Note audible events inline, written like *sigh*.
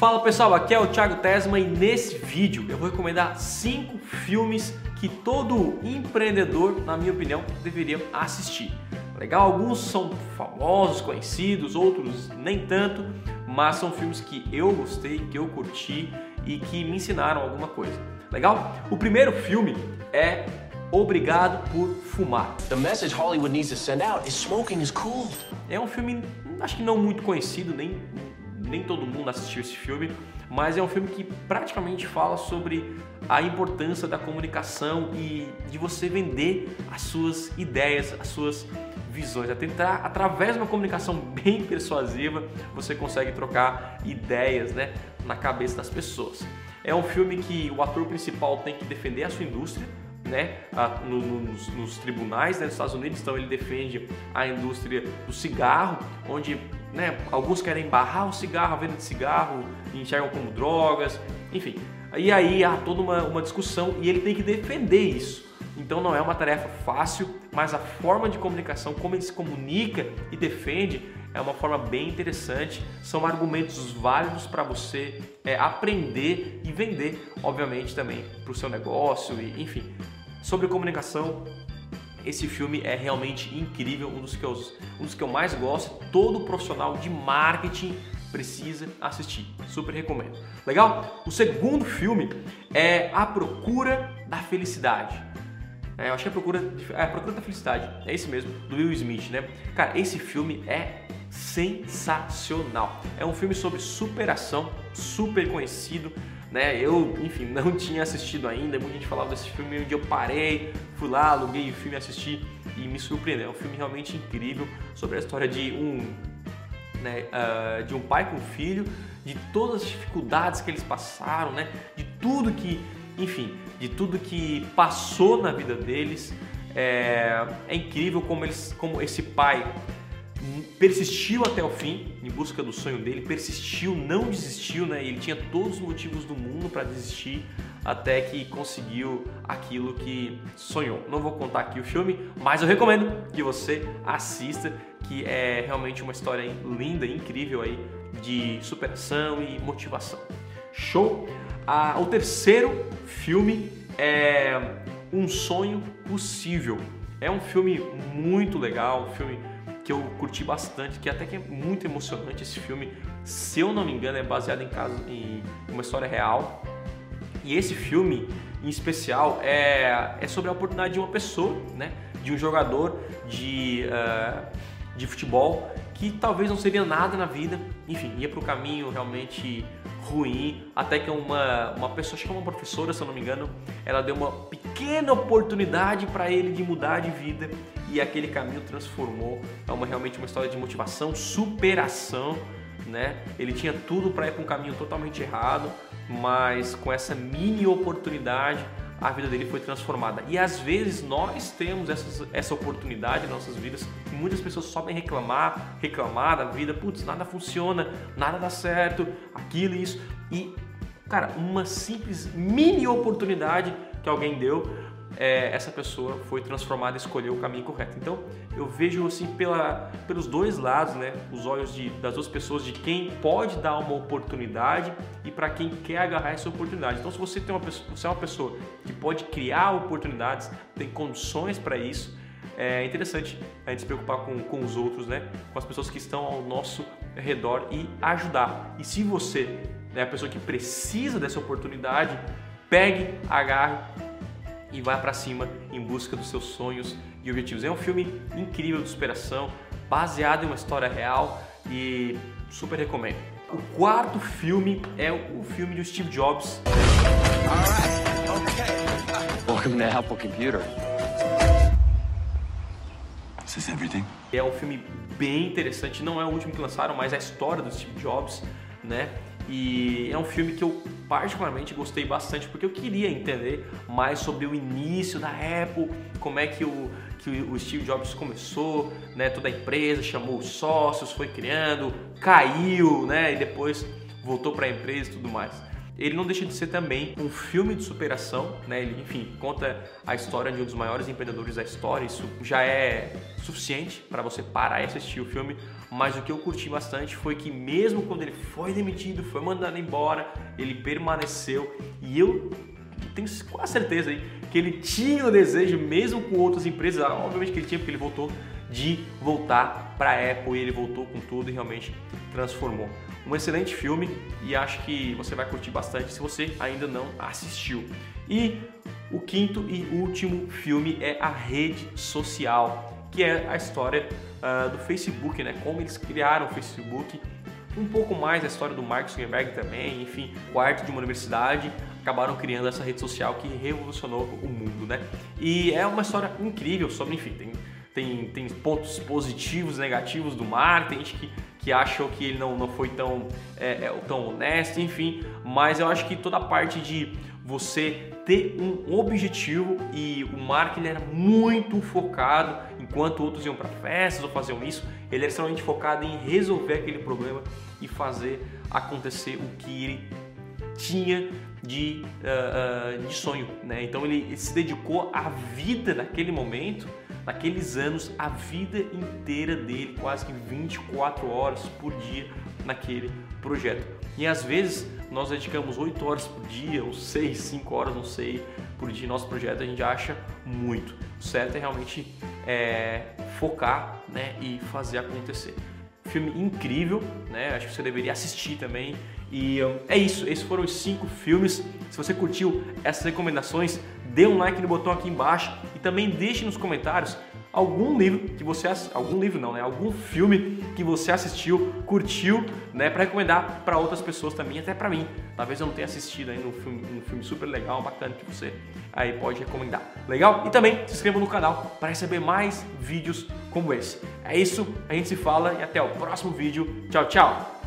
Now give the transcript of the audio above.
Fala pessoal, aqui é o Thiago Tesma e nesse vídeo eu vou recomendar 5 filmes que todo empreendedor, na minha opinião, deveria assistir. Legal? Alguns são famosos, conhecidos, outros nem tanto, mas são filmes que eu gostei, que eu curti e que me ensinaram alguma coisa. Legal? O primeiro filme é Obrigado por Fumar. The message Hollywood needs to send out is smoking is cool. É um filme, acho que não muito conhecido, nem, nem todo mundo assistiu esse filme, mas é um filme que praticamente fala sobre a importância da comunicação e de você vender as suas ideias, as suas visões. É tentar, através de uma comunicação *laughs* bem persuasiva, você consegue trocar ideias né, na cabeça das pessoas. É um filme que o ator principal tem que defender a sua indústria, né, no, nos, nos, tribunais né, dos Estados Unidos, então ele defende a indústria do cigarro, onde né, alguns querem barrar o cigarro, a venda de cigarro, enxergam como drogas, enfim. E aí há toda uma, uma discussão e ele tem que defender isso. Então não é uma tarefa fácil, mas a forma de comunicação, como ele se comunica e defende, é uma forma bem interessante. São argumentos válidos para você é, aprender e vender, obviamente, também para o seu negócio, e, enfim. Sobre comunicação, esse filme é realmente incrível, um dos que eu, um dos que eu mais gosto. Todo profissional de marketing precisa assistir. Super recomendo. Legal? O segundo filme é A Procura da Felicidade. É, eu que é a Procura, é, a Procura da Felicidade. É esse mesmo, do Will Smith, né? Cara, esse filme é sensacional. É um filme sobre superação, super conhecido, né? Eu, enfim, não *laughs* tinha assistido ainda, muita gente falava desse filme, um dia eu parei, fui lá, aluguei o filme, assisti e me surpreendeu. É um filme realmente incrível sobre a história de um, né, uh, de um pai com um filho, de todas as dificuldades que eles passaram, né? De tudo que, enfim, de tudo que passou na vida deles. É, é incrível como, eles, como esse pai persistiu até o fim em busca do sonho dele, persistiu, não desistiu, né? Ele tinha todos os motivos do mundo para desistir até que conseguiu aquilo que sonhou. Não vou contar aqui o filme, mas eu recomendo que você assista, que é realmente uma história linda, incrível aí de superação e motivação. Show? Ah, o terceiro filme é Um Sonho Possível. É um filme muito legal, um filme que eu curti bastante, que até que é muito emocionante esse filme. Se eu não me engano, é baseado em, caso, em uma história real. E esse filme, em especial, é, é sobre a oportunidade de uma pessoa, né? De um jogador de, uh, de futebol que talvez não seria nada na vida, enfim, ia para o caminho realmente ruim, até que uma, uma pessoa, acho que é uma professora, se eu não me engano, ela deu uma pequena oportunidade para ele de mudar de vida e aquele caminho transformou. É uma, realmente uma história de motivação, superação, né? Ele tinha tudo para ir para um caminho totalmente errado, mas com essa mini oportunidade a vida dele foi transformada. E às vezes nós temos essas, essa oportunidade em nossas vidas. Muitas pessoas só vêm reclamar, reclamar da vida, putz, nada funciona, nada dá certo, aquilo e isso. E, cara, uma simples mini oportunidade que alguém deu é, essa pessoa foi transformada e escolheu o caminho correto. Então eu vejo assim pela, pelos dois lados, né, os olhos de, das duas pessoas, de quem pode dar uma oportunidade e para quem quer agarrar essa oportunidade. Então se você, tem uma você é uma pessoa que pode criar oportunidades, tem condições para isso, é interessante a gente se preocupar com, com os outros, né, com as pessoas que estão ao nosso redor e ajudar. E se você é a pessoa que precisa dessa oportunidade, pegue, agarre e vai para cima em busca dos seus sonhos e objetivos. É um filme incrível de superação, baseado em uma história real e super recomendo. O quarto filme é o filme do Steve Jobs. Welcome to Apple Computer. Is this everything? É um filme bem interessante, não é o último que lançaram, mas é a história do Steve Jobs, né? E é um filme que eu particularmente gostei bastante porque eu queria entender mais sobre o início da Apple, como é que o, que o Steve Jobs começou, né, toda a empresa, chamou os sócios, foi criando, caiu, né, e depois voltou para a empresa e tudo mais. Ele não deixa de ser também um filme de superação, né? Ele, enfim, conta a história de um dos maiores empreendedores da história. Isso já é suficiente para você parar e assistir o filme. Mas o que eu curti bastante foi que mesmo quando ele foi demitido, foi mandado embora, ele permaneceu e eu tenho quase certeza aí que ele tinha o desejo, mesmo com outras empresas, obviamente que ele tinha, porque ele voltou, de voltar para a Apple e ele voltou com tudo e realmente transformou. Um excelente filme e acho que você vai curtir bastante se você ainda não assistiu. E o quinto e último filme é A Rede Social, que é a história uh, do Facebook, né? Como eles criaram o Facebook um pouco mais a história do Mark Zuckerberg também, enfim, quarto de uma universidade, acabaram criando essa rede social que revolucionou o mundo, né? E é uma história incrível sobre, enfim, tem, tem, tem pontos positivos negativos do Mark, tem gente que, que achou que ele não, não foi tão, é, é, tão honesto, enfim, mas eu acho que toda a parte de você ter um objetivo e o Mark ele era muito focado, enquanto outros iam para festas ou faziam isso, ele era extremamente focado em resolver aquele problema e fazer acontecer o que ele tinha de, uh, uh, de sonho, né? Então ele, ele se dedicou à vida naquele momento, naqueles anos, a vida inteira dele, quase que 24 horas por dia naquele projeto. E às vezes nós dedicamos 8 horas por dia, ou 6, 5 horas, não sei, por dia nosso projeto, a gente acha muito. O certo é realmente é, focar né, e fazer acontecer. Filme incrível, né? Acho que você deveria assistir também. E um, é isso, esses foram os cinco filmes. Se você curtiu essas recomendações, dê um like no botão aqui embaixo e também deixe nos comentários algum livro que você algum livro não, né? Algum filme que você assistiu, curtiu, né, para recomendar para outras pessoas também, até para mim. Talvez eu não tenha assistido ainda um filme, um filme super legal, bacana que você aí pode recomendar. Legal? E também se inscreva no canal para receber mais vídeos como esse. É isso, a gente se fala e até o próximo vídeo. Tchau, tchau.